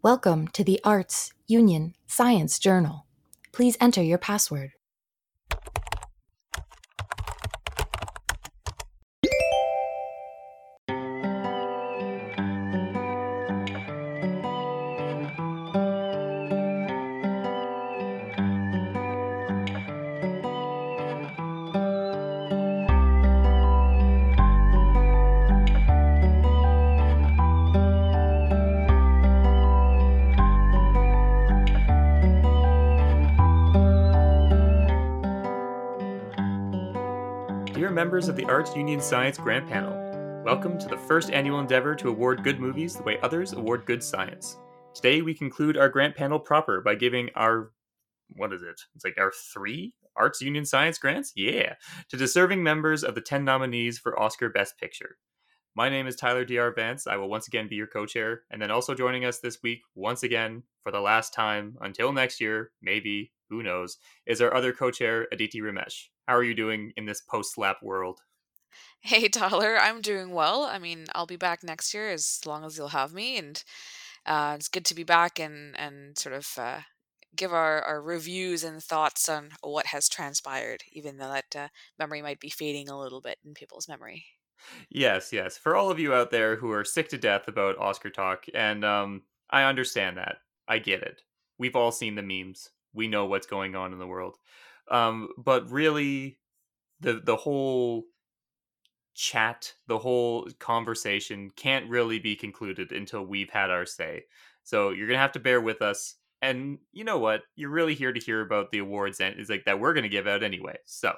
Welcome to the Arts Union Science Journal. Please enter your password. Members of the Arts Union Science Grant Panel, welcome to the first annual endeavor to award good movies the way others award good science. Today we conclude our grant panel proper by giving our what is it? It's like our three Arts Union Science grants? Yeah, to deserving members of the 10 nominees for Oscar Best Picture. My name is Tyler DR Vance. I will once again be your co chair. And then also joining us this week, once again, for the last time until next year, maybe, who knows, is our other co chair, Aditi Ramesh. How are you doing in this post slap world? Hey, Tyler, I'm doing well. I mean, I'll be back next year as long as you'll have me, and uh, it's good to be back and and sort of uh, give our, our reviews and thoughts on what has transpired, even though that uh, memory might be fading a little bit in people's memory. Yes, yes. For all of you out there who are sick to death about Oscar talk, and um, I understand that. I get it. We've all seen the memes. We know what's going on in the world. Um, but really, the the whole chat, the whole conversation can't really be concluded until we've had our say. So you're gonna have to bear with us. And you know what? You're really here to hear about the awards and is like that we're gonna give out anyway. So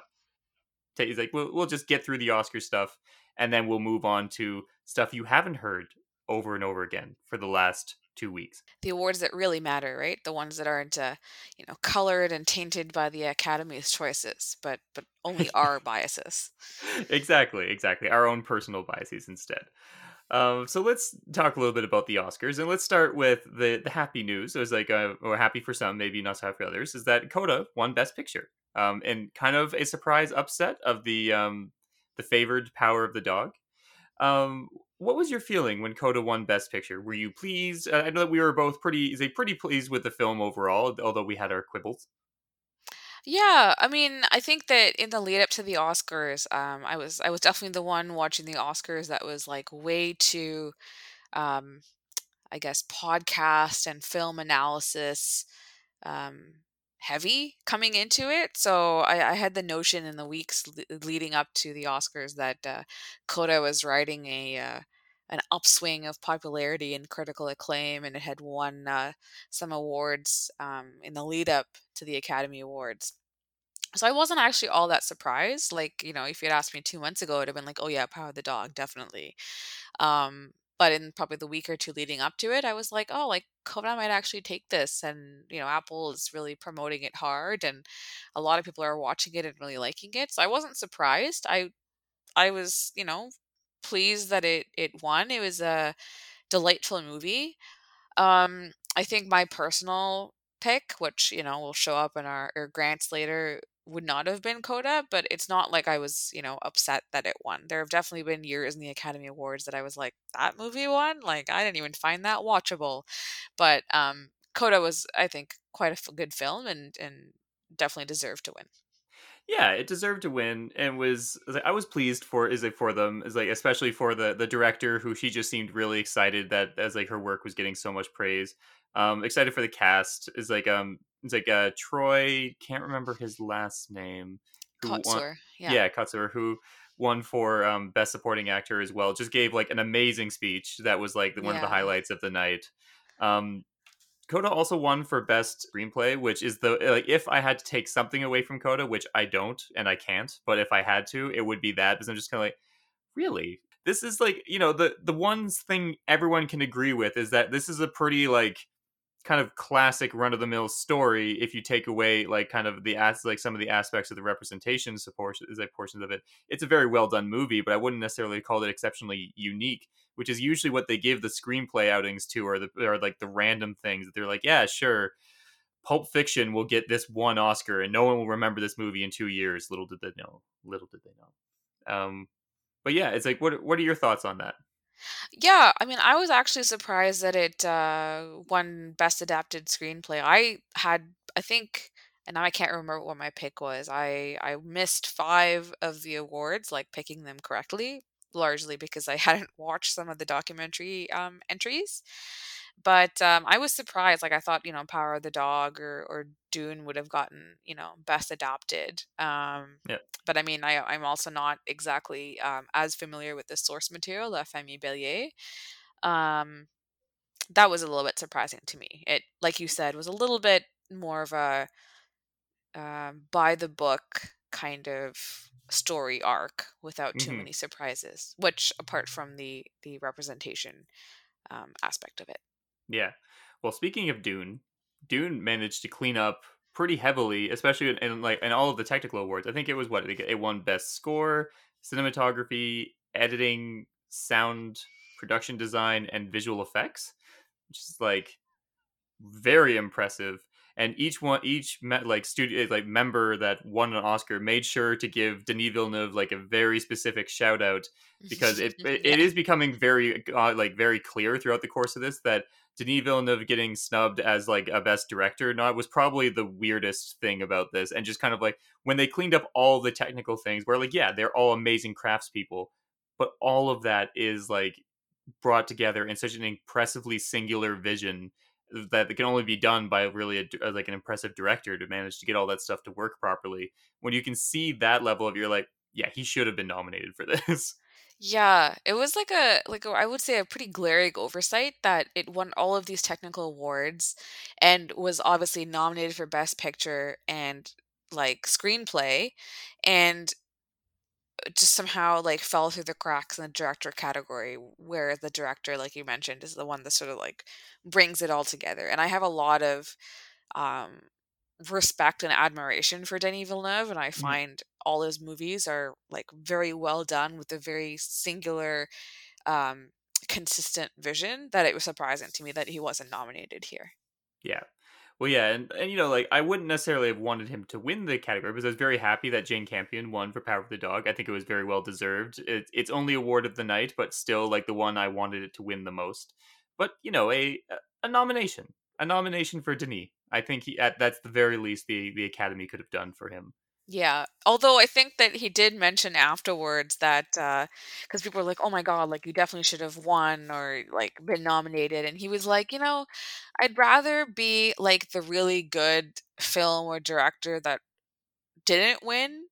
he's like, we'll we'll just get through the Oscar stuff, and then we'll move on to stuff you haven't heard over and over again for the last two weeks. The awards that really matter, right? The ones that aren't, uh, you know, colored and tainted by the Academy's choices, but but only our biases. exactly, exactly. Our own personal biases instead. Um, so let's talk a little bit about the Oscars, and let's start with the the happy news. It was like, uh, or happy for some, maybe not so happy for others, is that Coda won Best Picture, um, and kind of a surprise upset of the um, the favored Power of the Dog. Um, what was your feeling when Coda won Best Picture? Were you pleased? I know that we were both pretty, say, pretty pleased with the film overall, although we had our quibbles. Yeah, I mean, I think that in the lead up to the Oscars, um, I was I was definitely the one watching the Oscars that was like way too, um, I guess, podcast and film analysis um, heavy coming into it. So I, I had the notion in the weeks le- leading up to the Oscars that uh, Coda was riding a uh, an upswing of popularity and critical acclaim, and it had won uh, some awards um, in the lead up to the Academy Awards. So I wasn't actually all that surprised. Like, you know, if you'd asked me two months ago, it'd have been like, oh yeah, Power the Dog, definitely. Um, but in probably the week or two leading up to it, I was like, oh, like Coda might actually take this. And, you know, Apple is really promoting it hard and a lot of people are watching it and really liking it. So I wasn't surprised. I I was, you know, pleased that it it won. It was a delightful movie. Um, I think my personal pick, which you know will show up in our, our grants later, would not have been Coda. But it's not like I was, you know, upset that it won. There have definitely been years in the Academy Awards that I was like, that movie won. Like I didn't even find that watchable. But um, Coda was, I think, quite a good film and and definitely deserved to win yeah, it deserved to win and was I was pleased for is it for them is like especially for the the director who she just seemed really excited that as like her work was getting so much praise. Um excited for the cast is like um it's like uh Troy can't remember his last name. Kotsur, yeah. Yeah, Kotsur who won for um best supporting actor as well. Just gave like an amazing speech that was like one yeah. of the highlights of the night. Um Coda also won for best screenplay, which is the like if I had to take something away from Coda, which I don't and I can't, but if I had to, it would be that because I'm just kind of like, really, this is like you know the the one thing everyone can agree with is that this is a pretty like kind of classic run of the mill story if you take away like kind of the as like some of the aspects of the representation support is like portions of it. It's a very well done movie but i wouldn't necessarily call it exceptionally unique which is usually what they give the screenplay outings to or the or like the random things that they're like yeah sure pulp fiction will get this one oscar and no one will remember this movie in two years. Little did they know little did they know. Um but yeah it's like what what are your thoughts on that Yeah, I mean, I was actually surprised that it uh, won Best Adapted Screenplay. I had, I think, and now I can't remember what my pick was. I I missed five of the awards, like picking them correctly, largely because I hadn't watched some of the documentary um, entries. But um, I was surprised. Like I thought, you know, Power of the Dog or or Dune would have gotten, you know, Best Adapted. Um, Yeah. but I mean, I I'm also not exactly um, as familiar with the source material, La Famille Bélier. Um, that was a little bit surprising to me. It, like you said, was a little bit more of a um, by the book kind of story arc without too hmm many surprises. Which, apart from the the representation um, aspect of it, Yeah. Well, speaking of Dune, Dune managed to clean up pretty heavily, especially in, in like in all of the technical awards. I think it was what it won best score, cinematography, editing, sound, production design, and visual effects, which is like very impressive. And each one, each me- like studio, like member that won an Oscar made sure to give Denis Villeneuve like a very specific shout out because it it, yeah, it is becoming very uh, like very clear throughout the course of this that Denis Villeneuve getting snubbed as like a best director not was probably the weirdest thing about this and just kind of like when they cleaned up all the technical things where like yeah they're all amazing craftspeople but all of that is like brought together in such an impressively singular vision that can only be done by really a, uh, like an impressive director to manage to get all that stuff to work properly when you can see that level of you're like yeah he should have been nominated for this yeah. It was like a like a, I would say a pretty glaring oversight that it won all of these technical awards and was obviously nominated for Best Picture and like screenplay and just somehow like fell through the cracks in the director category where the director like you mentioned is the one that sort of like brings it all together and i have a lot of um respect and admiration for denis villeneuve and i Mhm. find all his movies are like very well done with a very singular um consistent vision that it was surprising to me that he wasn't nominated here Yeah. Well, yeah, and, and you know, like I wouldn't necessarily have wanted him to win the category because I was very happy that Jane Campion won for Power of the Dog. I think it was very well deserved. It, it's only award of the night, but still like the one I wanted it to win the most. But you know, a a nomination, a nomination for Denis. I think he at that's the very least the the Academy could have done for him. Yeah. Although I think that he did mention afterwards that uh, because people were like, "Oh my God, like you definitely should have won or like been nominated," and he was like, "You know, I'd rather be like the really good film or director that didn't win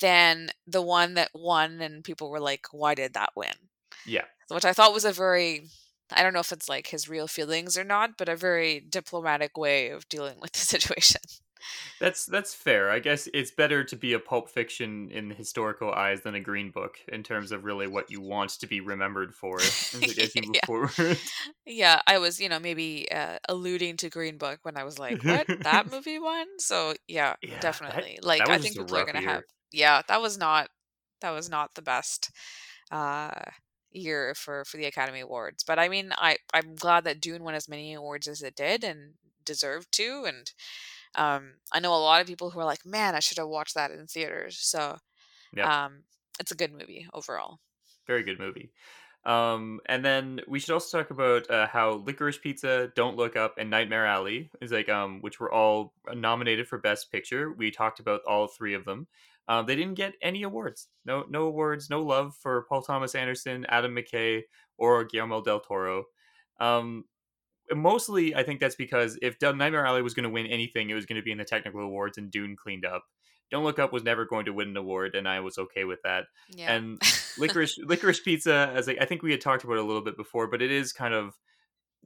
than the one that won and people were like, "Why did that win?" Yeah. Which I thought was a very I don't know if it's like his real feelings or not, but a very diplomatic way of dealing with the situation. That's that's fair. I guess it's better to be a pulp fiction in historical eyes than a green book in terms of really what you want to be remembered for as, you move yeah. forward. Yeah, I was, you know, maybe uh, alluding to Green Book when I was like, "What? That movie won?" So, yeah, yeah, that definitely. Like that I think people are going to have. Yeah, that was not that was not the best uh year for for the Academy Awards. But I mean, I I'm glad that Dune won as many awards as it did and deserved to and um I know a lot of people who are like, "Man, I should have watched that in theaters." So, Yep, um it's a good movie overall. very good movie. Um, and then we should also talk about uh, how Licorice Pizza, Don't Look Up, and Nightmare Alley is like um, which were all nominated for Best Picture. We talked about all three of them. Um, they didn't get any awards. No, no awards. No love for Paul Thomas Anderson, Adam McKay, or Guillermo del Toro. Um, mostly, I think that's because if Nightmare Alley was going to win anything, it was going to be in the technical awards, and Dune cleaned up. Don't Look Up was never going to win an award, and I was okay with that. Yeah. And licorice licorice pizza as I, I think we had talked about a little bit before but it is kind of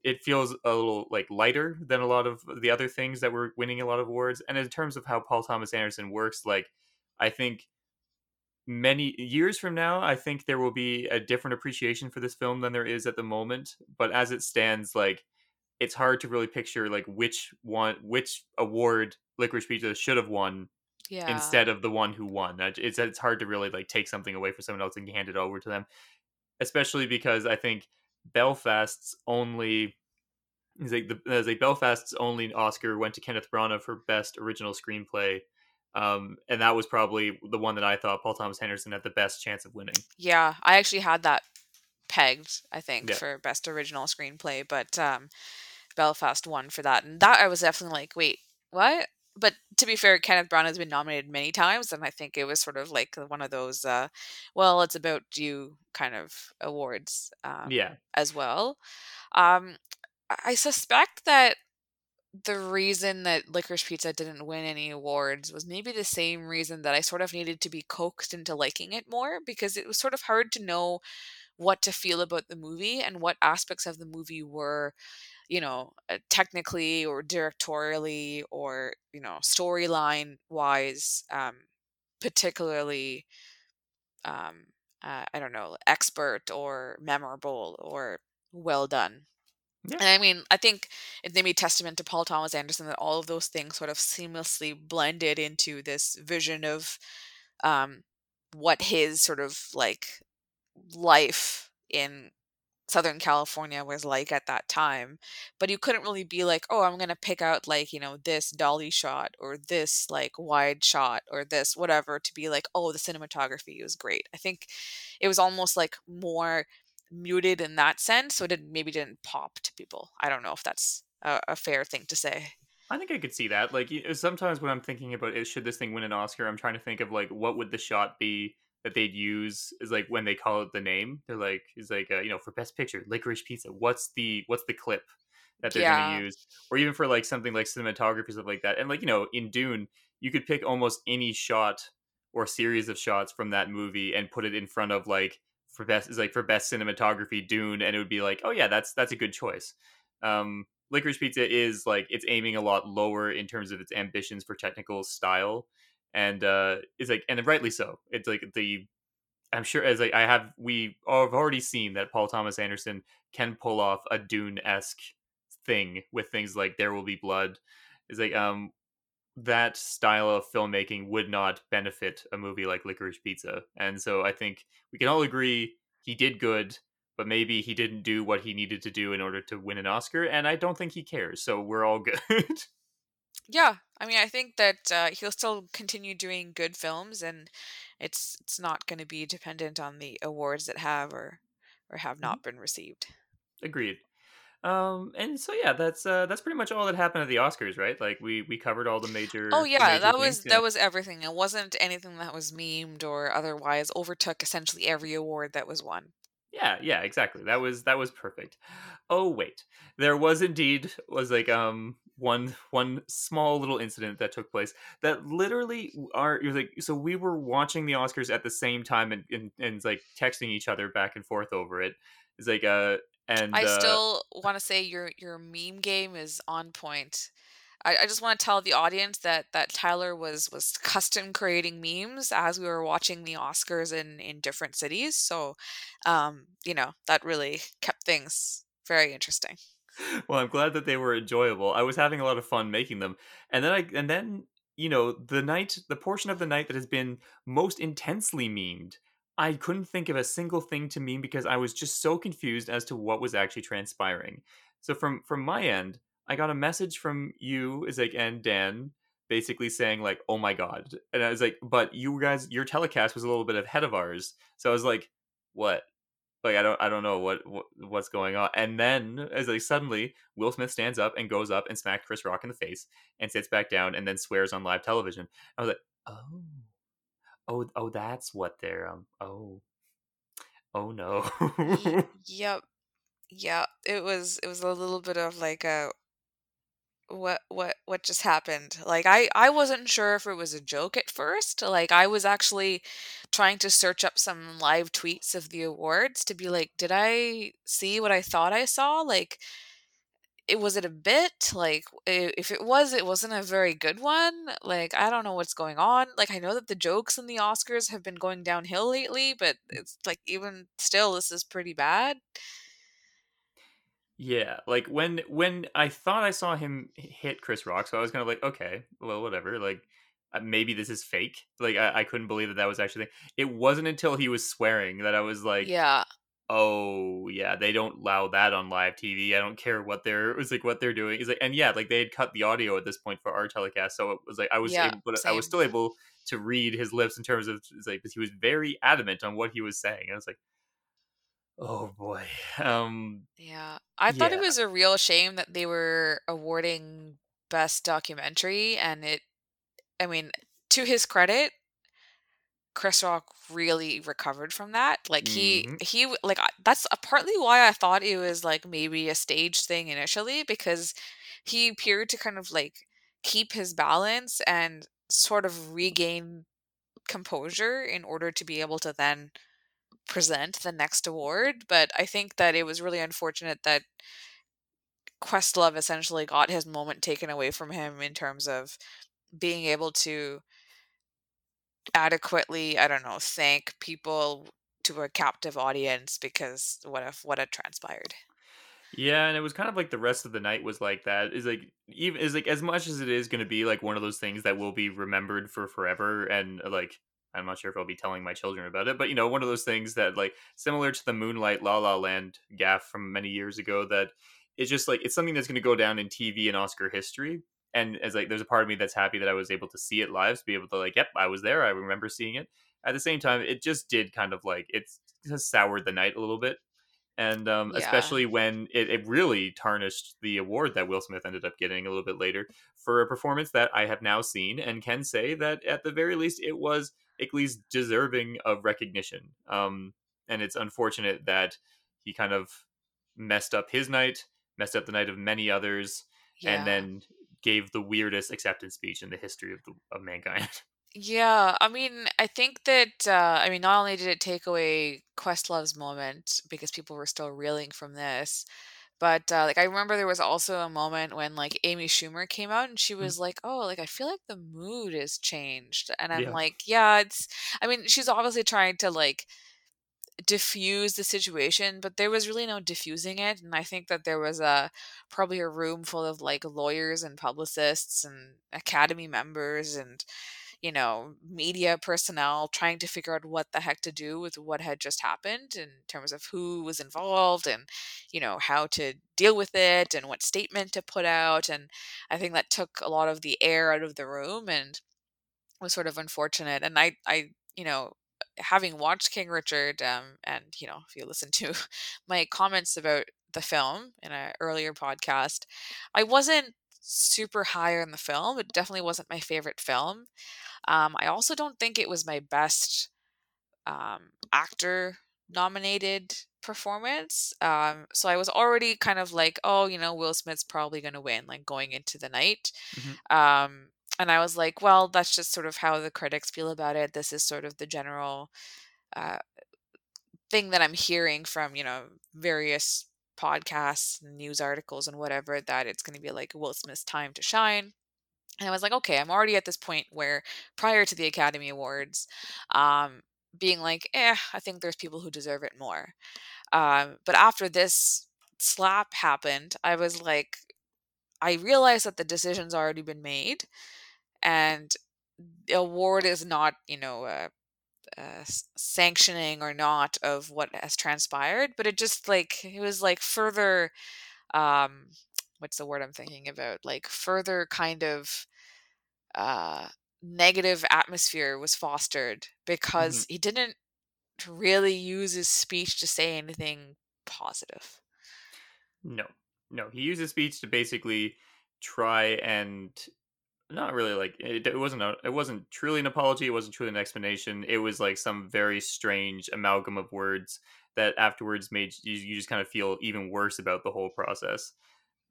it feels a little like lighter than a lot of the other things that were winning a lot of awards and in terms of how paul thomas anderson works like i think many years from now i think there will be a different appreciation for this film than there is at the moment but as it stands like it's hard to really picture like which one which award licorice pizza should have won yeah. instead of the one who won it's it's hard to really like take something away from someone else and hand it over to them especially because I think Belfast's only is like the as like Belfast's only Oscar went to Kenneth Branagh for best original screenplay. Um, and that was probably the one that I thought Paul Thomas Anderson had the best chance of winning. Yeah, I actually had that pegged, I think, Yeah. for best original screenplay, but um, Belfast won for that, and that I was definitely like, wait, what? But to be fair, Kenneth Branagh has been nominated many times, and I think it was sort of like one of those, uh, well, it's about you kind of awards um, Yeah. as well. Um, I suspect that the reason that Licorice Pizza didn't win any awards was maybe the same reason that I sort of needed to be coaxed into liking it more because it was sort of hard to know what to feel about the movie and what aspects of the movie were, you know, uh, technically or directorially or, you know, storyline wise, um, particularly, um, uh, I don't know, expert or memorable or well done. Yeah. And I mean, I think it may be testament to Paul Thomas Anderson that all of those things sort of seamlessly blended into this vision of um, what his sort of like life in Southern California was like at that time. But you couldn't really be like, oh, I'm going to pick out like, you know, this dolly shot or this like wide shot or this whatever to be like, oh, the cinematography was great. I think it was almost like more muted in that sense, so it didn't, maybe didn't pop to people. I don't know if that's a, a fair thing to say. I think I could see that. Like sometimes when I'm thinking about should this thing win an Oscar, I'm trying to think of like what would the shot be that they'd use is like when they call it the name. They're like, is like uh, you know for best picture, Licorice Pizza. What's the what's the clip that they're Yeah. gonna use, or even for like something like cinematography stuff like that. And like you know in Dune, you could pick almost any shot or series of shots from that movie and put it in front of like for best is like for best cinematography Dune, and it would be like, oh yeah, that's that's a good choice. Um, Licorice Pizza is like it's aiming a lot lower in terms of its ambitions for technical style, and uh, is like and rightly so. It's like the I'm sure as like I have we have already seen that Paul Thomas Anderson can pull off a Dune esque thing with things like There Will Be Blood. Is like um that style of filmmaking would not benefit a movie like Licorice Pizza, and so I think we can all agree he did good, but maybe he didn't do what he needed to do in order to win an Oscar, and I don't think he cares. So we're all good. Yeah, I mean, I think that uh, he'll still continue doing good films, and it's it's not going to be dependent on the awards that have or or have not been received. Agreed. Um, and so yeah, that's uh, that's pretty much all that happened at the Oscars, right? Like we we covered all the major. Oh the yeah, major that things, was yeah. that was everything. It wasn't anything that was memed or otherwise overtook essentially every award that was won. Yeah, yeah, exactly. That was that was perfect. Oh wait, there was indeed was like um one one small little incident that took place that literally are it was like so we were watching the Oscars at the same time and and, and like texting each other back and forth over it. It's like uh and I uh, still want to say your your meme game is on point. I, I just want to tell the audience that that Tyler was was custom creating memes as we were watching the Oscars in in different cities. So, um, you know, that really kept things very interesting. well, I'm glad that they were enjoyable. I was having a lot of fun making them, and then I and then you know the night, the portion of the night that has been most intensely memed. I couldn't think of a single thing to meme because I was just so confused as to what was actually transpiring. So from from my end, I got a message from you, is like and Dan, basically saying like, "Oh my god," and I was like, "But you guys, your telecast was a little bit ahead of ours." So I was like, "What?" like I don't I don't know what, what what's going on. And then as like suddenly Will Smith stands up and goes up and smacks Chris Rock in the face and sits back down and then swears on live television. I was like, oh, oh, oh, that's what they're um. Oh, oh no. Yep. Yeah, it was it was a little bit of like a what what what just happened. Like i i wasn't sure if it was a joke at first like i was actually trying to search up some live tweets of the awards to be like did i see what i thought i saw? Like it was it a bit? Like if it was it wasn't a very good one. Like i don't know what's going on. Like i know that the jokes in the oscars have been going downhill lately but mm. it's like even still this is pretty bad Yeah, like when when I thought I saw him hit Chris Rock, so I was kind of like, okay, well, whatever. Like uh, maybe this is fake. Like I, I couldn't believe that that was actually. It wasn't until he was swearing that I was like, yeah oh yeah, they don't allow that on live TV. I don't care what they're it was like what they're doing. Is like and yeah, like they had cut the audio at this point for our telecast, so it was like I was Yeah, able, but I was still able to read his lips in terms of like because he was very adamant on what he was saying. And I was like, Oh boy. Um Yeah. I thought it yeah. was a real shame that they were awarding best documentary and it I mean, to his credit, Chris Rock really recovered from that. Like he hmm he like that's a partly why I thought it was like maybe a stage thing initially because he appeared to kind of like keep his balance and sort of regain composure in order to be able to then present the next award. But I think that it was really unfortunate that Questlove essentially got his moment taken away from him in terms of being able to adequately, I don't know, thank people to a captive audience because what if what had transpired. Yeah, and it was kind of like the rest of the night was like that. Is like even is like as much as it is going to be like one of those things that will be remembered for forever, and like I'm not sure if I'll be telling my children about it, but you know, one of those things that like similar to the Moonlight La La Land gaffe from many years ago, that it's just like it's something that's going to go down in TV and Oscar history. And as like, there's a part of me that's happy that I was able to see it live, to be able to like, yep, I was there, I remember seeing it. At the same time, it just did kind of like it's just soured the night a little bit and um, Yeah. especially when it, it really tarnished the award that Will Smith ended up getting a little bit later for a performance that I have now seen and can say that at the very least it was least deserving of recognition. Um, and it's unfortunate that he kind of messed up his night, messed up the night of many others, and then gave the weirdest acceptance speech in the history of the, of mankind. Yeah, I mean, I think that uh I mean not only did it take away Questlove's moment because people were still reeling from this, but uh like I remember there was also a moment when like Amy Schumer came out and she Mhm. was like, "Oh, like I feel like the mood has changed." And I'm yeah. like, "Yeah, it's I mean, she's obviously trying to like diffuse the situation, but there was really no diffusing it. And I think that there was a probably a room full of like lawyers and publicists and academy members and you know media personnel trying to figure out what the heck to do with what had just happened in terms of who was involved and you know how to deal with it and what statement to put out and i think that took a lot of the air out of the room and was sort of unfortunate. And I, I, you know, having watched King Richard, um, and you know, if you listen to my comments about the film in an earlier podcast, I wasn't super high on the film. It definitely wasn't my favorite film. Um, I also don't think it was my best um, actor nominated performance. Um, so I was already kind of like, oh, you know, Will Smith's probably going to win, like going into the night. hmm Um, and I was like, well, that's just sort of how the critics feel about it. This is sort of the general uh, thing that I'm hearing from, you know, various podcasts, news articles, and whatever, that it's going to be like Will Smith's time to shine. And I was like, okay, I'm already at this point where prior to the Academy Awards, um, being like, eh, I think there's people who deserve it more. Um, but after this slap happened, I was like, I realized that the decision's already been made, and the award is not, you know, uh, uh, sanctioning or not of what has transpired, but it just like it was like further, um, what's the word I'm thinking about? Like further kind of uh, negative atmosphere was fostered because he didn't really use his speech to say anything positive. No, no. He used his speech to basically try and not really like it, it wasn't a, it wasn't truly an apology. It wasn't truly an explanation. It was like some very strange amalgam of words that afterwards made you, you just kind of feel even worse about the whole process.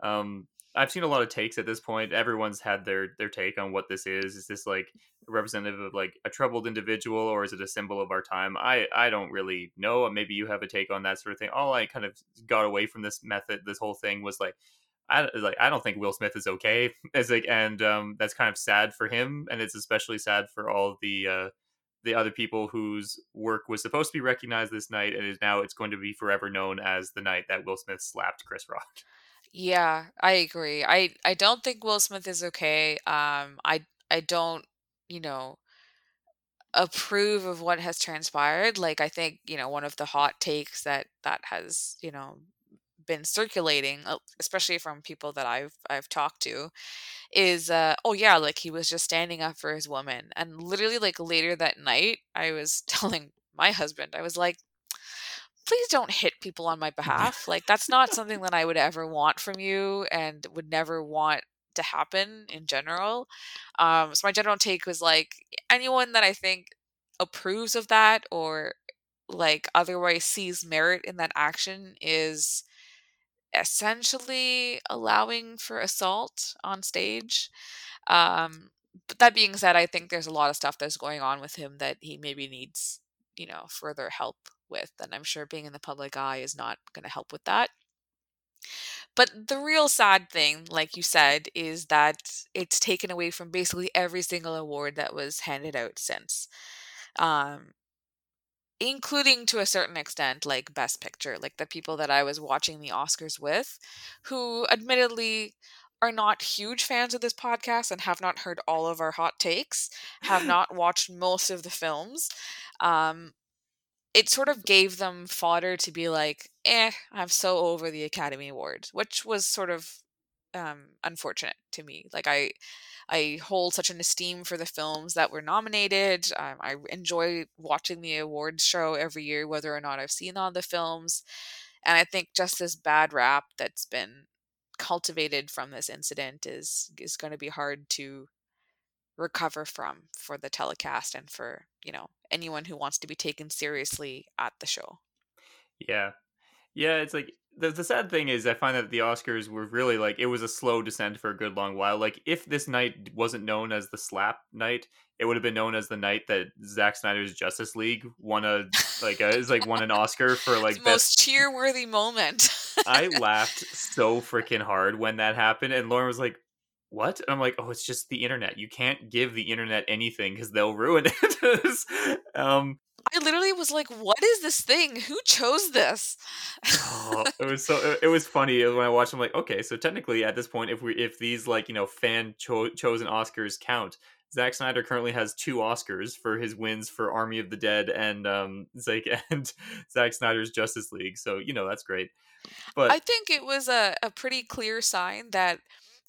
Um, I've seen a lot of takes at this point. Everyone's had their their take on what this is. Is this like representative of like a troubled individual, or is it a symbol of our time? I I don't really know. Maybe you have a take on that sort of thing. All I kind of got away from this method, this whole thing, was like I like I don't think Will Smith is okay. As like, and um, that's kind of sad for him, and it's especially sad for all the uh, the other people whose work was supposed to be recognized this night, and is now it's going to be forever known as the night that Will Smith slapped Chris Rock. Yeah, I agree. I I don't think Will Smith is okay. Um, I I don't, you know, approve of what has transpired. Like I think, you know, one of the hot takes that that has, you know, been circulating, uh, especially from people that I've I've talked to, is uh oh yeah, like he was just standing up for his woman. And literally like later that night, I was telling my husband, I was like, please don't hit people on my behalf. Like that's not something that I would ever want from you and would never want to happen in general. Um, so my general take was like anyone that I think approves of that or like otherwise sees merit in that action is essentially allowing for assault on stage. Um, but that being said, I think there's a lot of stuff that's going on with him that he maybe needs, you know, further help with. And I'm sure being in the public eye is not going to help with that. But the real sad thing, like you said, is that it's taken away from basically every single award that was handed out since. Um, including to a certain extent like best picture like the people that i was watching the oscars with who admittedly are not huge fans of this podcast and have not heard all of our hot takes have not watched most of the films um it sort of gave them fodder to be like eh i'm so over the academy awards which was sort of um unfortunate to me like i I hold such an esteem for the films that were nominated. Um, I enjoy watching the awards show every year, whether or not I've seen all the films. And I think just this bad rap that's been cultivated from this incident is is going to be hard to recover from for the telecast and for you know anyone who wants to be taken seriously at the show. Yeah, yeah, it's like the, the sad thing is, I find that the Oscars were really like it was a slow descent for a good long while. Like if this night wasn't known as the slap night, it would have been known as the night that Zack Snyder's Justice League won a like a, is like won an Oscar for like best... most cheer worthy moment. I laughed so freaking hard when that happened, and Lauren was like, "What?" And I'm like, "Oh, it's just the internet. You can't give the internet anything because they'll ruin it." um, I literally was like, "What is this thing? Who chose this?" oh, it was so. It was funny when I watched. I'm like, okay, so technically at this point, if we if these like you know fan cho- chosen Oscars count, Zack Snyder currently has two Oscars for his wins for Army of the Dead and um like and Zack Snyder's Justice League. So you know that's great. But I think it was a a pretty clear sign that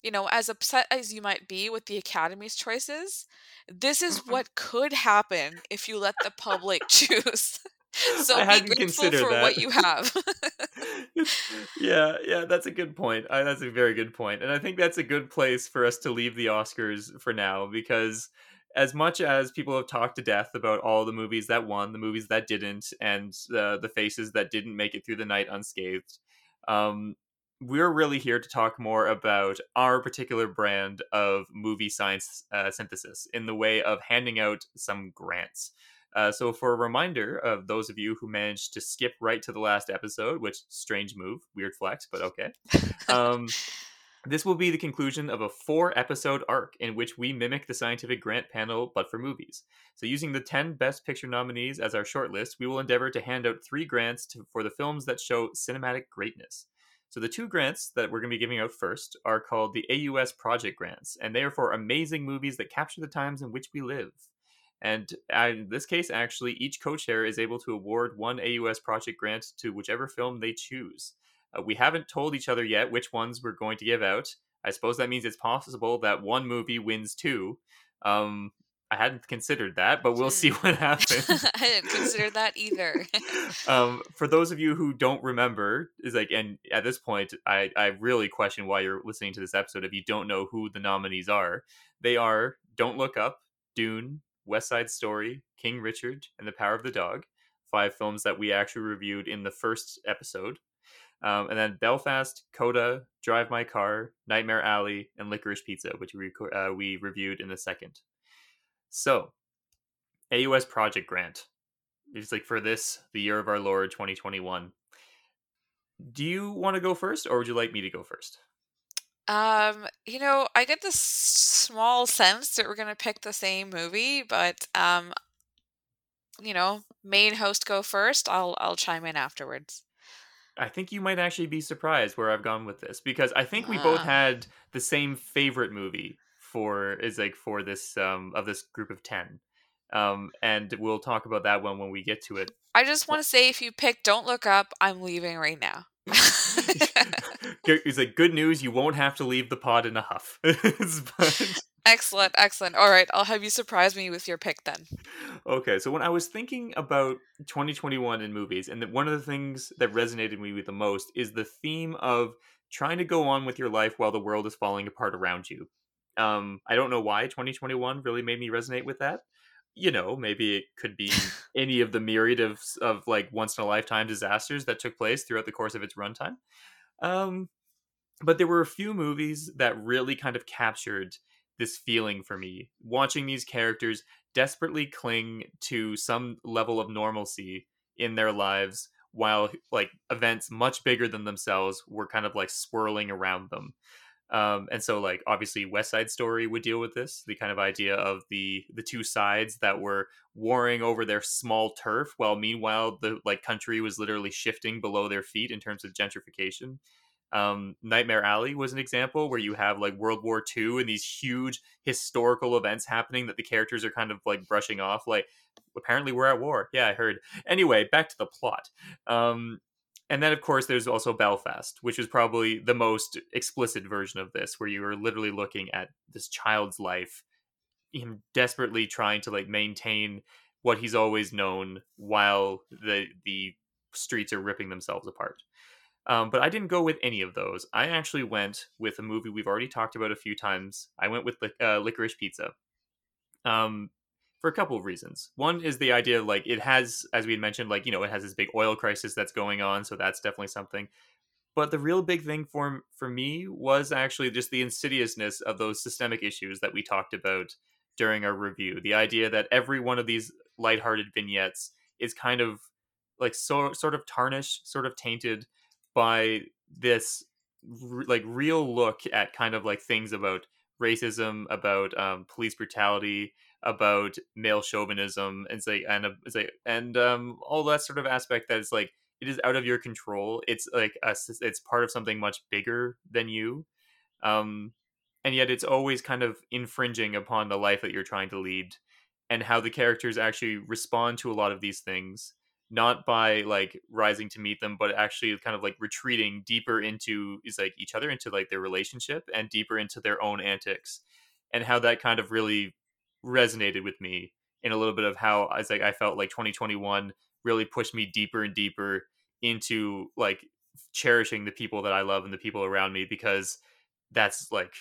you know, as upset as you might be with the Academy's choices, this is mm-hmm. what could happen if you let the public choose. so I be grateful for that. what you have. yeah, yeah, that's a good point. I, that's a very good point, and I think that's a good place for us to leave the Oscars for now because as much as people have talked to death about all the movies that won, the movies that didn't, and uh, the faces that didn't make it through the night unscathed, um, we're really here to talk more about our particular brand of movie science uh, synthesis in the way of handing out some grants. Uh, so, for a reminder of those of you who managed to skip right to the last episode, which strange move, weird flex, but okay. Um, this will be the conclusion of a four episode arc in which we mimic the scientific grant panel, but for movies. So, using the 10 Best Picture nominees as our shortlist, we will endeavor to hand out three grants to, for the films that show cinematic greatness. So the two grants that we're going to be giving out first are called the AUS Project Grants, and they are for amazing movies that capture the times in which we live. And in this case, actually, each co-chair is able to award one AUS project grant to whichever film they choose. Uh, we haven't told each other yet which ones we're going to give out. I suppose that means it's possible that one movie wins two. Um, I hadn't considered that, but we'll see what happens. I didn't consider that either. um, for those of you who don't remember, is like, and at this point, I I really question why you're listening to this episode if you don't know who the nominees are. They are Don't Look Up, Dune, West Side Story, King Richard, and The Power of the Dog. Five films that we actually reviewed in the first episode. Um, and then Belfast, Coda, Drive My Car, Nightmare Alley, and Licorice Pizza, which we, uh, we reviewed in the second. So, AUS project grant. It's like for this, the year of our Lord 2021. Do you want to go first or would you like me to go first? Um, you know, I get this small sense that we're going to pick the same movie, but um you know, main host go first. I'll I'll chime in afterwards. I think you might actually be surprised where I've gone with this because I think we both ah. had the same favorite movie for is like for this um of this group of 10 um and we'll talk about that one when we get to it i just want to say if you pick don't look up i'm leaving right now it's like good news you won't have to leave the pod in a huff but... excellent, excellent. All right, I'll have you surprise me with your pick then. Okay, so when I was thinking about 2021 in movies, and one of the things that resonated with me the most is the theme of trying to go on with your life while the world is falling apart around you. Um, I don't know why 2021 really made me resonate with that. You know, maybe it could be any of the myriad of of like once in a lifetime disasters that took place throughout the course of its runtime. Um, but there were a few movies that really kind of captured this feeling for me watching these characters desperately cling to some level of normalcy in their lives while like events much bigger than themselves were kind of like swirling around them um, and so like obviously west side story would deal with this the kind of idea of the the two sides that were warring over their small turf while meanwhile the like country was literally shifting below their feet in terms of gentrification um, Nightmare Alley was an example where you have like World War II and these huge historical events happening that the characters are kind of like brushing off. Like, apparently we're at war. Yeah, I heard. Anyway, back to the plot. Um, and then, of course, there's also Belfast, which is probably the most explicit version of this, where you are literally looking at this child's life, him desperately trying to like maintain what he's always known while the the streets are ripping themselves apart. Um, but I didn't go with any of those. I actually went with a movie we've already talked about a few times. I went with uh, Licorice Pizza. Um, for a couple of reasons. One is the idea like it has, as we had mentioned, like you know, it has this big oil crisis that's going on, so that's definitely something. But the real big thing for for me was actually just the insidiousness of those systemic issues that we talked about during our review. The idea that every one of these lighthearted vignettes is kind of like so sort of tarnished, sort of tainted by this like real look at kind of like things about racism, about um, police brutality, about male chauvinism, and say and it's and um, all that sort of aspect that is like it is out of your control. It's like a, it's part of something much bigger than you, um, and yet it's always kind of infringing upon the life that you're trying to lead, and how the characters actually respond to a lot of these things not by like rising to meet them but actually kind of like retreating deeper into is like each other into like their relationship and deeper into their own antics and how that kind of really resonated with me in a little bit of how I was like I felt like 2021 really pushed me deeper and deeper into like cherishing the people that I love and the people around me because that's like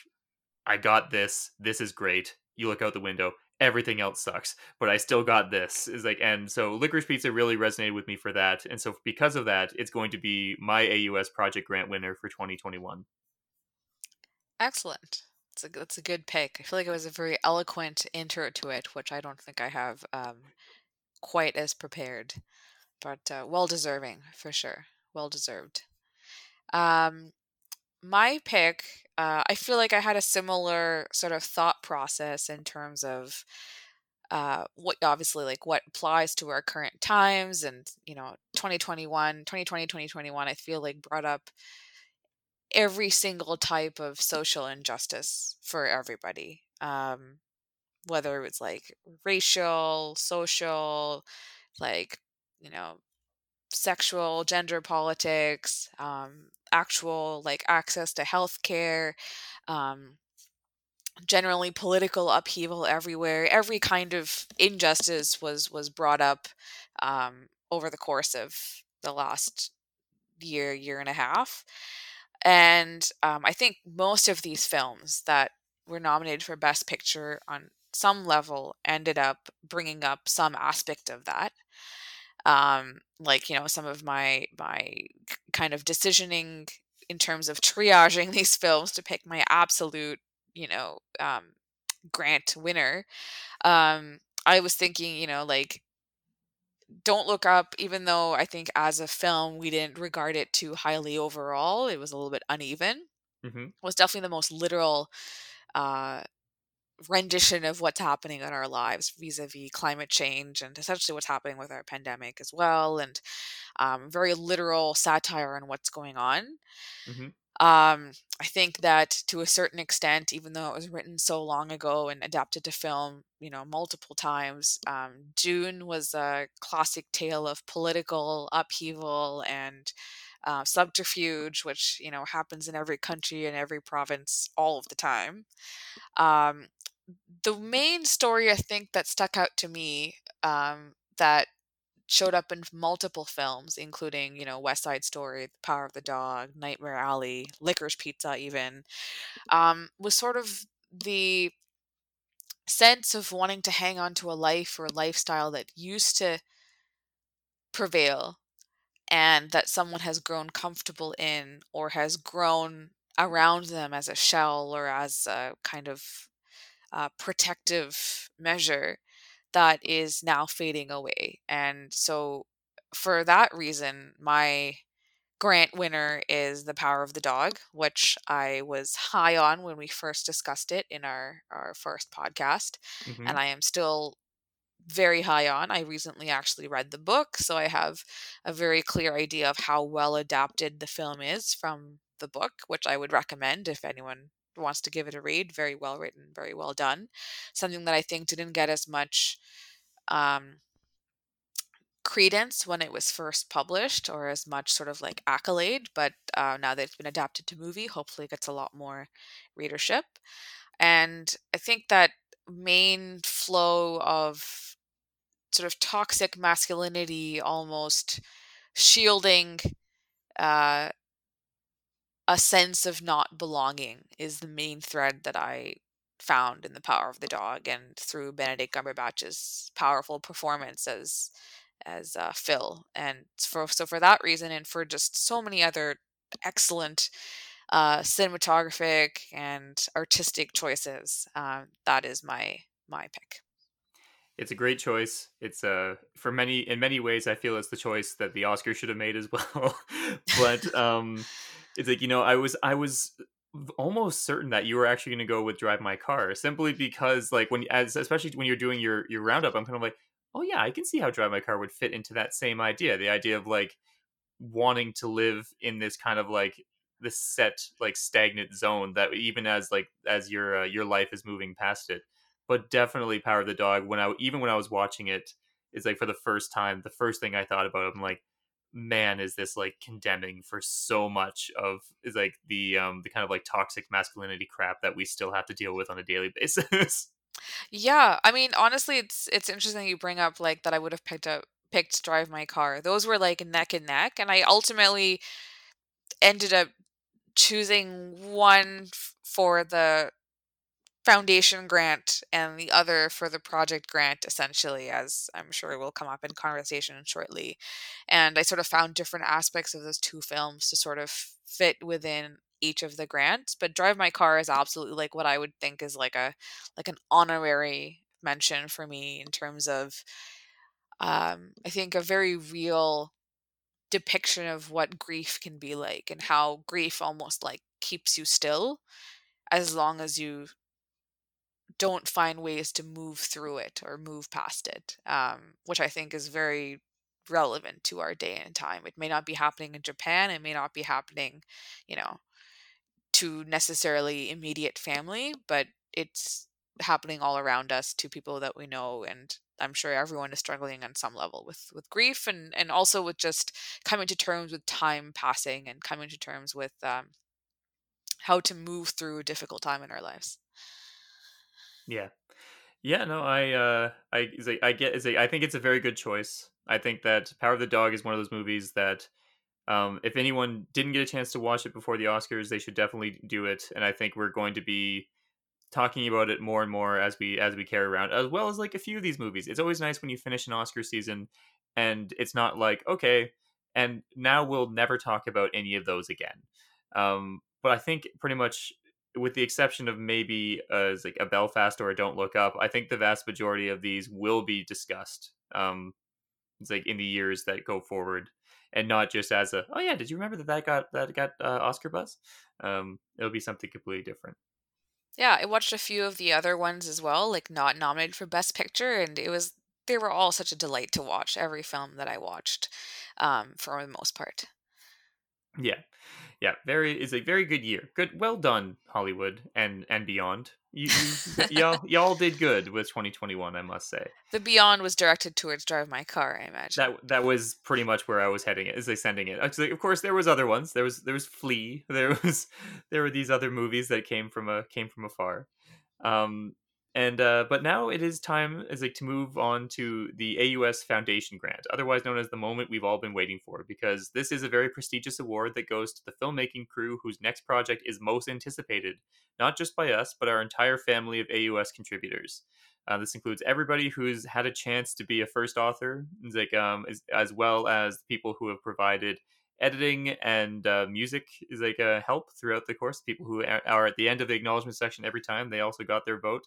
I got this. This is great. You look out the window. Everything else sucks but i still got this. Is like and so licorice pizza really resonated with me for that and so because of that it's going to be my aus project grant winner for 2021 excellent that's a, that's a good pick. I feel like it was a very eloquent intro to it which i don't think i have um, quite as prepared but uh, well deserving for sure well deserved um, my pick, uh, I feel like I had a similar sort of thought process in terms of uh, what obviously like what applies to our current times and you know 2021 2020 2021 i feel like brought up every single type of social injustice for everybody um, whether it's like racial social like you know sexual gender politics um, actual like access to health care um, generally political upheaval everywhere. Every kind of injustice was was brought up um, over the course of the last year year and a half and um, i think most of these films that were nominated for best picture on some level ended up bringing up some aspect of that. Um, like you know some of my my kind of decisioning in terms of triaging these films to pick my absolute you know um, grant winner. Um, i was thinking you know like don't look up even though i think as a film we didn't regard it too highly overall it was a little bit uneven mm-hmm. was definitely the most literal uh, rendition of what's happening in our lives vis-a-vis climate change and essentially what's happening with our pandemic as well and um, very literal satire on what's going on mm-hmm. Um, i think that to a certain extent even though it was written so long ago and adapted to film you know multiple times um, dune was a classic tale of political upheaval and uh, subterfuge, which you know happens in every country and every province all of the time. Um, the main story I think that stuck out to me um, that showed up in multiple films, including, you know, West Side Story, The Power of the Dog, Nightmare Alley, Licorice Pizza, even, um, was sort of the sense of wanting to hang on to a life or a lifestyle that used to prevail and that someone has grown comfortable in or has grown around them as a shell or as a kind of uh, protective measure that is now fading away. And so, for that reason, my grant winner is The Power of the Dog, which I was high on when we first discussed it in our, our first podcast. Mm-hmm. And I am still very high on. I recently actually read the book, so I have a very clear idea of how well adapted the film is from the book, which I would recommend if anyone wants to give it a read. Very well written, very well done. Something that I think didn't get as much um, credence when it was first published or as much sort of like accolade, but uh, now that it's been adapted to movie, hopefully it gets a lot more readership. And I think that main flow of sort of toxic masculinity almost shielding uh, a sense of not belonging is the main thread that I found in the power of the dog and through Benedict Cumberbatch's powerful performance as as uh, Phil and for so for that reason and for just so many other excellent uh, cinematographic and artistic choices uh, that is my my pick it's a great choice. It's uh for many in many ways I feel it's the choice that the Oscar should have made as well. but um it's like you know I was I was almost certain that you were actually going to go with drive my car simply because like when as especially when you're doing your your roundup I'm kind of like oh yeah I can see how drive my car would fit into that same idea the idea of like wanting to live in this kind of like this set like stagnant zone that even as like as your uh, your life is moving past it but definitely Power of the Dog. When I even when I was watching it, it's like for the first time, the first thing I thought about, I'm like, man, is this like condemning for so much of is like the um the kind of like toxic masculinity crap that we still have to deal with on a daily basis. Yeah, I mean, honestly, it's it's interesting you bring up like that. I would have picked up picked drive my car. Those were like neck and neck, and I ultimately ended up choosing one for the foundation grant and the other for the project grant essentially as i'm sure will come up in conversation shortly. And i sort of found different aspects of those two films to sort of fit within each of the grants but drive my car is absolutely like what i would think is like a like an honorary mention for me in terms of um i think a very real depiction of what grief can be like and how grief almost like keeps you still as long as you don't find ways to move through it or move past it, um, which I think is very relevant to our day and time. It may not be happening in Japan, it may not be happening, you know, to necessarily immediate family, but it's happening all around us to people that we know and I'm sure everyone is struggling on some level with with grief and and also with just coming to terms with time passing and coming to terms with um, how to move through a difficult time in our lives. Yeah. Yeah, no, I uh I I get I think it's a very good choice. I think that Power of the Dog is one of those movies that um if anyone didn't get a chance to watch it before the Oscars, they should definitely do it and I think we're going to be talking about it more and more as we as we carry around as well as like a few of these movies. It's always nice when you finish an Oscar season and it's not like okay, and now we'll never talk about any of those again. Um but I think pretty much with the exception of maybe uh, like a Belfast or a Don't Look Up, I think the vast majority of these will be discussed. Um, it's like in the years that go forward, and not just as a oh yeah, did you remember that that got that got uh, Oscar buzz? Um, it'll be something completely different. Yeah, I watched a few of the other ones as well, like not nominated for Best Picture, and it was they were all such a delight to watch. Every film that I watched, um, for the most part. Yeah, yeah, very is a very good year. Good, well done, Hollywood and and beyond. You, you y'all y'all did good with 2021, I must say. The Beyond was directed towards Drive My Car, I imagine. That that was pretty much where I was heading. Is they sending it? Actually, of course, there was other ones. There was there was Flee. There was there were these other movies that came from a came from afar. Um, and uh, but now it is time as like to move on to the AUS Foundation Grant, otherwise known as the moment we've all been waiting for, because this is a very prestigious award that goes to the filmmaking crew whose next project is most anticipated, not just by us, but our entire family of AUS contributors. Uh, this includes everybody who's had a chance to be a first author, like um, as, as well as people who have provided editing and uh, music is like a help throughout the course. People who are at the end of the acknowledgement section every time they also got their vote.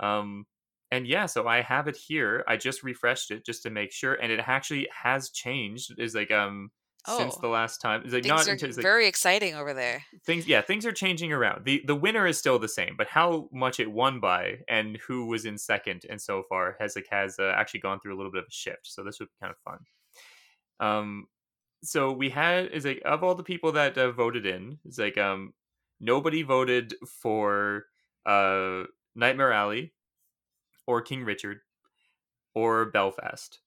Um, and yeah, so I have it here. I just refreshed it just to make sure, and it actually has changed. Is like um oh, since the last time. It's like things not are it's like, very exciting over there. Things yeah, things are changing around. the The winner is still the same, but how much it won by and who was in second and so far has like has uh, actually gone through a little bit of a shift. So this would be kind of fun. Um, so we had is like of all the people that uh, voted in, it's like um nobody voted for uh Nightmare Alley or King Richard or Belfast.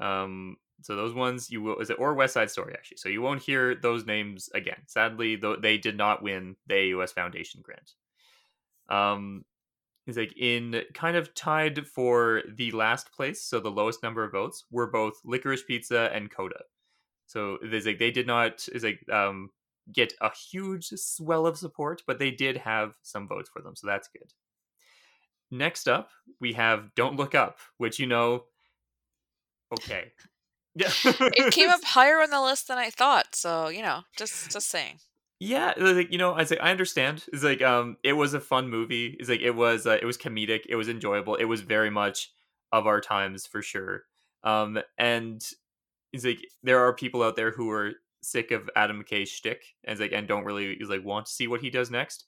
Um so those ones you will is it or West Side Story actually. So you won't hear those names again. Sadly, though they did not win the AUS Foundation grant. Um is like in kind of tied for the last place, so the lowest number of votes were both Licorice Pizza and Coda. So there's like they did not is like um get a huge swell of support, but they did have some votes for them, so that's good. Next up, we have Don't Look Up, which you know okay. Yeah. it came up higher on the list than I thought, so you know, just just saying. Yeah, like you know, I like I understand. It's like um it was a fun movie. It's like it was uh, it was comedic, it was enjoyable. It was very much of our times for sure. Um and he's like there are people out there who are sick of Adam McKay's shtick and like and don't really is like want to see what he does next.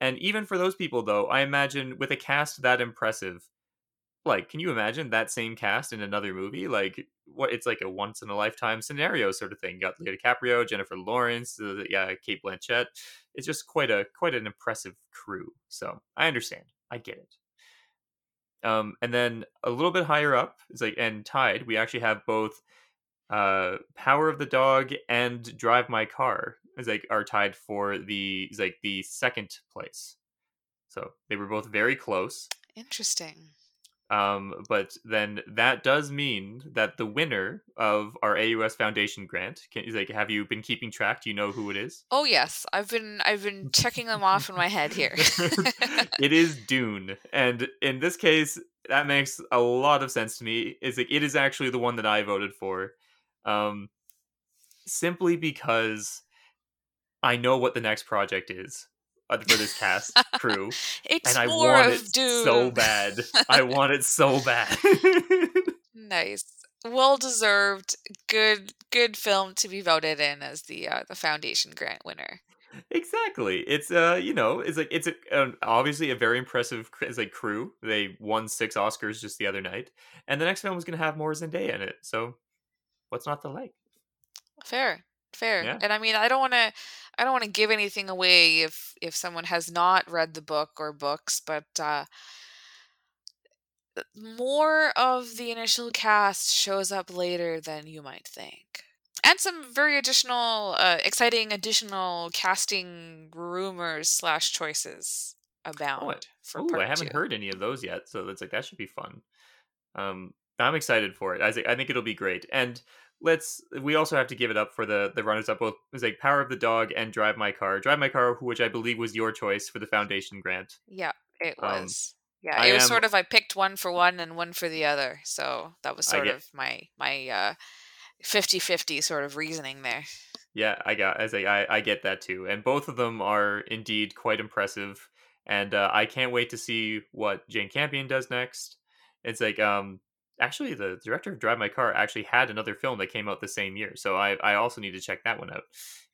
And even for those people though, I imagine with a cast that impressive, like can you imagine that same cast in another movie? Like what it's like a once in a lifetime scenario sort of thing. You got Leo DiCaprio, Jennifer Lawrence, uh, yeah, Cate Blanchett. It's just quite a quite an impressive crew. So I understand. I get it. Um, and then a little bit higher up is like and tied. We actually have both uh power of the dog and drive my car is like are tied for the is like the second place. So they were both very close. Interesting. Um but then that does mean that the winner of our AUS Foundation grant can is like have you been keeping track? Do you know who it is? Oh yes. I've been i've been checking them off in my head here. It is dune. And in this case that makes a lot of sense to me. Is like it is actually the one that i voted for um, simply because I know what the next project is uh, for this cast crew, and I want it Dune. so bad. I want it so bad. nice, well deserved. Good, good film to be voted in as the uh, the foundation grant winner. Exactly. It's uh, you know, it's like it's a, um, obviously a very impressive it's like crew. They won six Oscars just the other night, and the next film is going to have more Zendaya in it. So what's not to like? Fair, fair. Yeah. And I mean, I don't want to, I don't want to give anything away if if someone has not read the book or books, but uh, more of the initial cast shows up later than you might think. And some very additional, uh, exciting additional casting rumors slash choices abound. Oh, for ooh, I haven't two. heard any of those yet, so that's like that should be fun. Um, I'm excited for it. I think I think it'll be great. And let's we also have to give it up for the the runners up both was like Power of the Dog and Drive My Car. Drive My Car, which I believe was your choice for the foundation grant. Yeah, it um, was. Um, yeah, it I was am, sort of I picked one for one and one for the other. So that was sort get, of my my uh 50-50 sort of reasoning there. Yeah, I got as I I get that too. And both of them are indeed quite impressive. And uh, I can't wait to see what Jane Campion does next. It's like um actually the director of Drive My Car actually had another film that came out the same year, so I I also need to check that one out.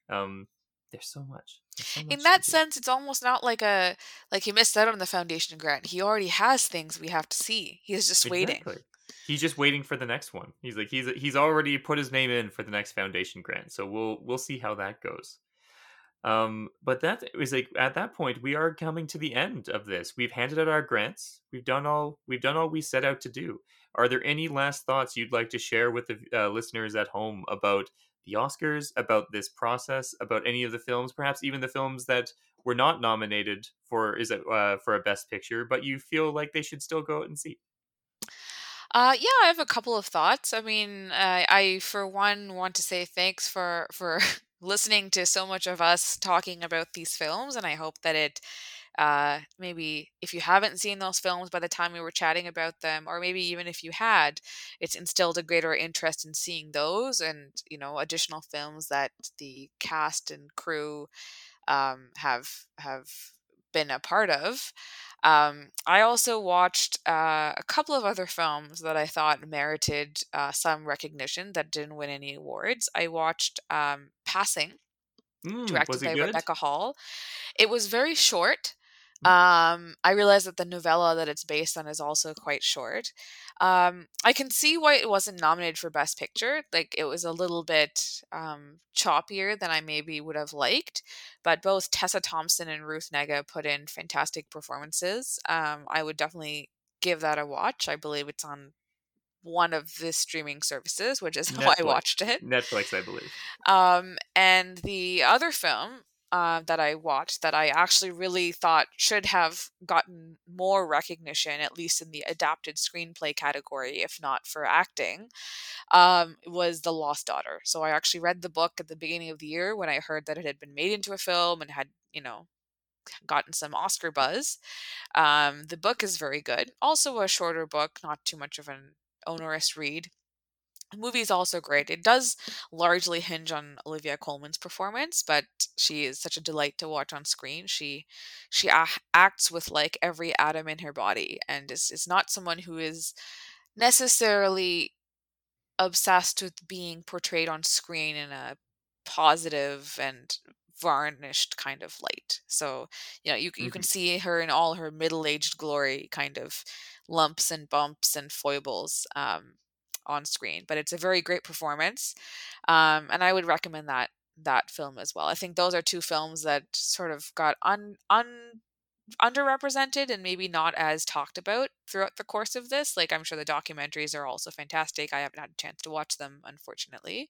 Um, there's so much. There's so much In that sense, it's almost not like a like he missed out on the foundation grant. He already has things we have to see. He's just exactly. waiting. He's just waiting for the next one. He's like he's he's already put his name in for the next foundation grant. So we'll we'll see how that goes. Um, but that is like at that point we are coming to the end of this. We've handed out our grants. We've done all we've done all we set out to do. Are there any last thoughts you'd like to share with the uh, listeners at home about the Oscars, about this process, about any of the films, perhaps even the films that were not nominated for is it uh, for a best picture, but you feel like they should still go out and see? Uh, yeah, I have a couple of thoughts. I mean, uh, I for one want to say thanks for for listening to so much of us talking about these films, and I hope that it uh, maybe if you haven't seen those films by the time we were chatting about them, or maybe even if you had, it's instilled a greater interest in seeing those and you know additional films that the cast and crew um, have have been a part of. Um, I also watched uh, a couple of other films that I thought merited uh, some recognition that didn't win any awards. I watched um, Passing, Mm, directed by good? Rebecca Hall. It was very short. Um, I realize that the novella that it's based on is also quite short. Um, I can see why it wasn't nominated for Best Picture. Like it was a little bit um, choppier than I maybe would have liked, but both Tessa Thompson and Ruth Negga put in fantastic performances. Um, I would definitely give that a watch. I believe it's on one of the streaming services, which is how I watched it. Netflix, I believe. Um, and the other film uh, that I watched that I actually really thought should have gotten more recognition, at least in the adapted screenplay category, if not for acting, um, was The Lost Daughter. So I actually read the book at the beginning of the year when I heard that it had been made into a film and had, you know, gotten some Oscar buzz. Um, the book is very good. Also, a shorter book, not too much of an onerous read. The movie is also great. It does largely hinge on Olivia Colman's performance, but she is such a delight to watch on screen. She she a- acts with like every atom in her body, and is is not someone who is necessarily obsessed with being portrayed on screen in a positive and varnished kind of light. So, you know, you you can Mhm. see her in all her middle-aged glory kind of lumps and bumps and foibles um on screen, but it's a very great performance. Um and I would recommend that that film as well. I think those are two films that sort of got un un underrepresented and maybe not as talked about throughout the course of this. Like I'm sure the documentaries are also fantastic. I haven't had a chance to watch them, unfortunately.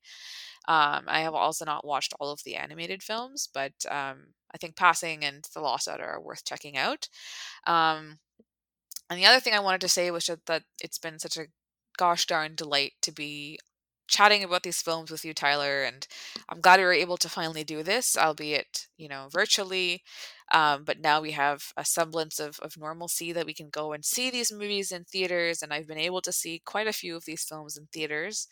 Um, I have also not watched all of the animated films, but um, I think Passing and The Lost Daughter are worth checking out. Um, and the other thing I wanted to say was that it's been such a gosh darn delight to be chatting about these films with you, Tyler. And I'm glad we were able to finally do this, albeit, you know, virtually. Um, but now we have a semblance of, of normalcy that we can go and see these movies in theaters. And I've been able to see quite a few of these films in theaters.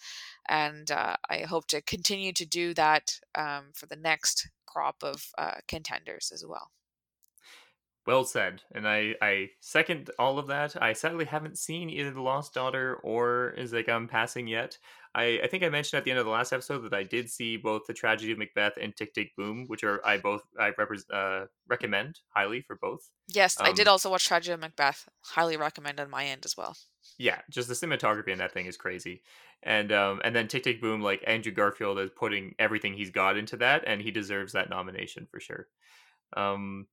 And uh, I hope to continue to do that um, for the next crop of uh, contenders as well. Well said, and I I second all of that. I sadly haven't seen either The Lost Daughter or Is Like I'm Passing yet. I, I think I mentioned at the end of the last episode that I did see both The Tragedy of Macbeth and Tick Tick Boom, which are I both I repres uh, recommend highly for both. Yes, I did Um, also watch Tragedy of Macbeth. Highly recommend on my end as well. yeah, just the cinematography in that thing is crazy. And um and then Tick Tick Boom, like Andrew Garfield is putting everything he's got into that, and he deserves that nomination for sure. Um,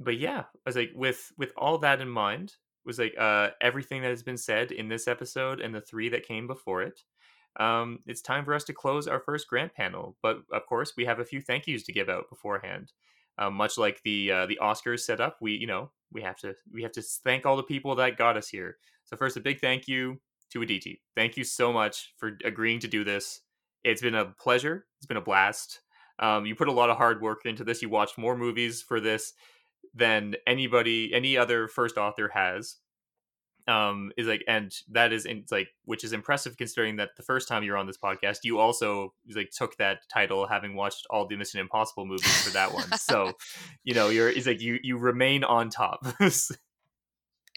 but yeah, I was like with with all that in mind, was like uh everything that has been said in this episode and the three that came before it. Um, it's time for us to close our first grant panel, but of course we have a few thank yous to give out beforehand. Um, much like the uh, the Oscars set up, we you know we have to we have to thank all the people that got us here. So first, a big thank you to Aditi. Thank you so much for agreeing to do this. It's been a pleasure. It's been a blast. Um, you put a lot of hard work into this. You watched more movies for this than anybody, any other first author has. Um, is like, and that is in, it's like, which is impressive considering that the first time you were on this podcast, you also like took that title having watched all the Mission Impossible movies for that one. so, you know, you're it's like you you remain on top.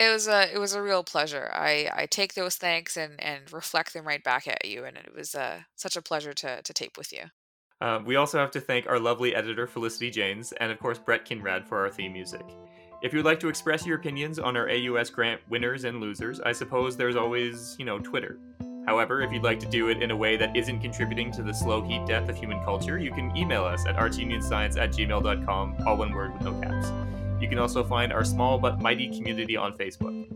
It was a it was a real pleasure. I I take those thanks and and reflect them right back at you, and it was uh, such a pleasure to to tape with you. Uh, we also have to thank our lovely editor Felicity Janes, and of course Brett Kinrad for our theme music. If you'd like to express your opinions on our AUS grant winners and losers, I suppose there's always, you know, Twitter. However, if you'd like to do it in a way that isn't contributing to the slow heat death of human culture, you can email us at artsunionscience at gmail.com, all one word with no caps. You can also find our small but mighty community on Facebook.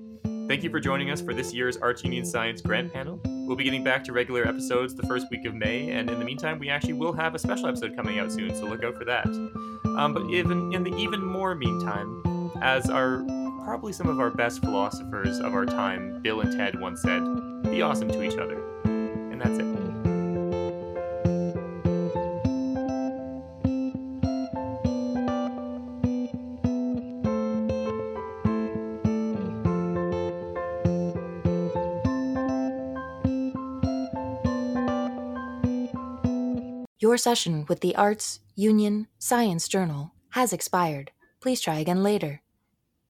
Thank you for joining us for this year's Arts Union Science Grant Panel. We'll be getting back to regular episodes the first week of May, and in the meantime, we actually will have a special episode coming out soon, so look out for that. Um, but even in the even more meantime, as our probably some of our best philosophers of our time, Bill and Ted once said, "Be awesome to each other," and that's it. Your session with the Arts, Union, Science Journal has expired. Please try again later.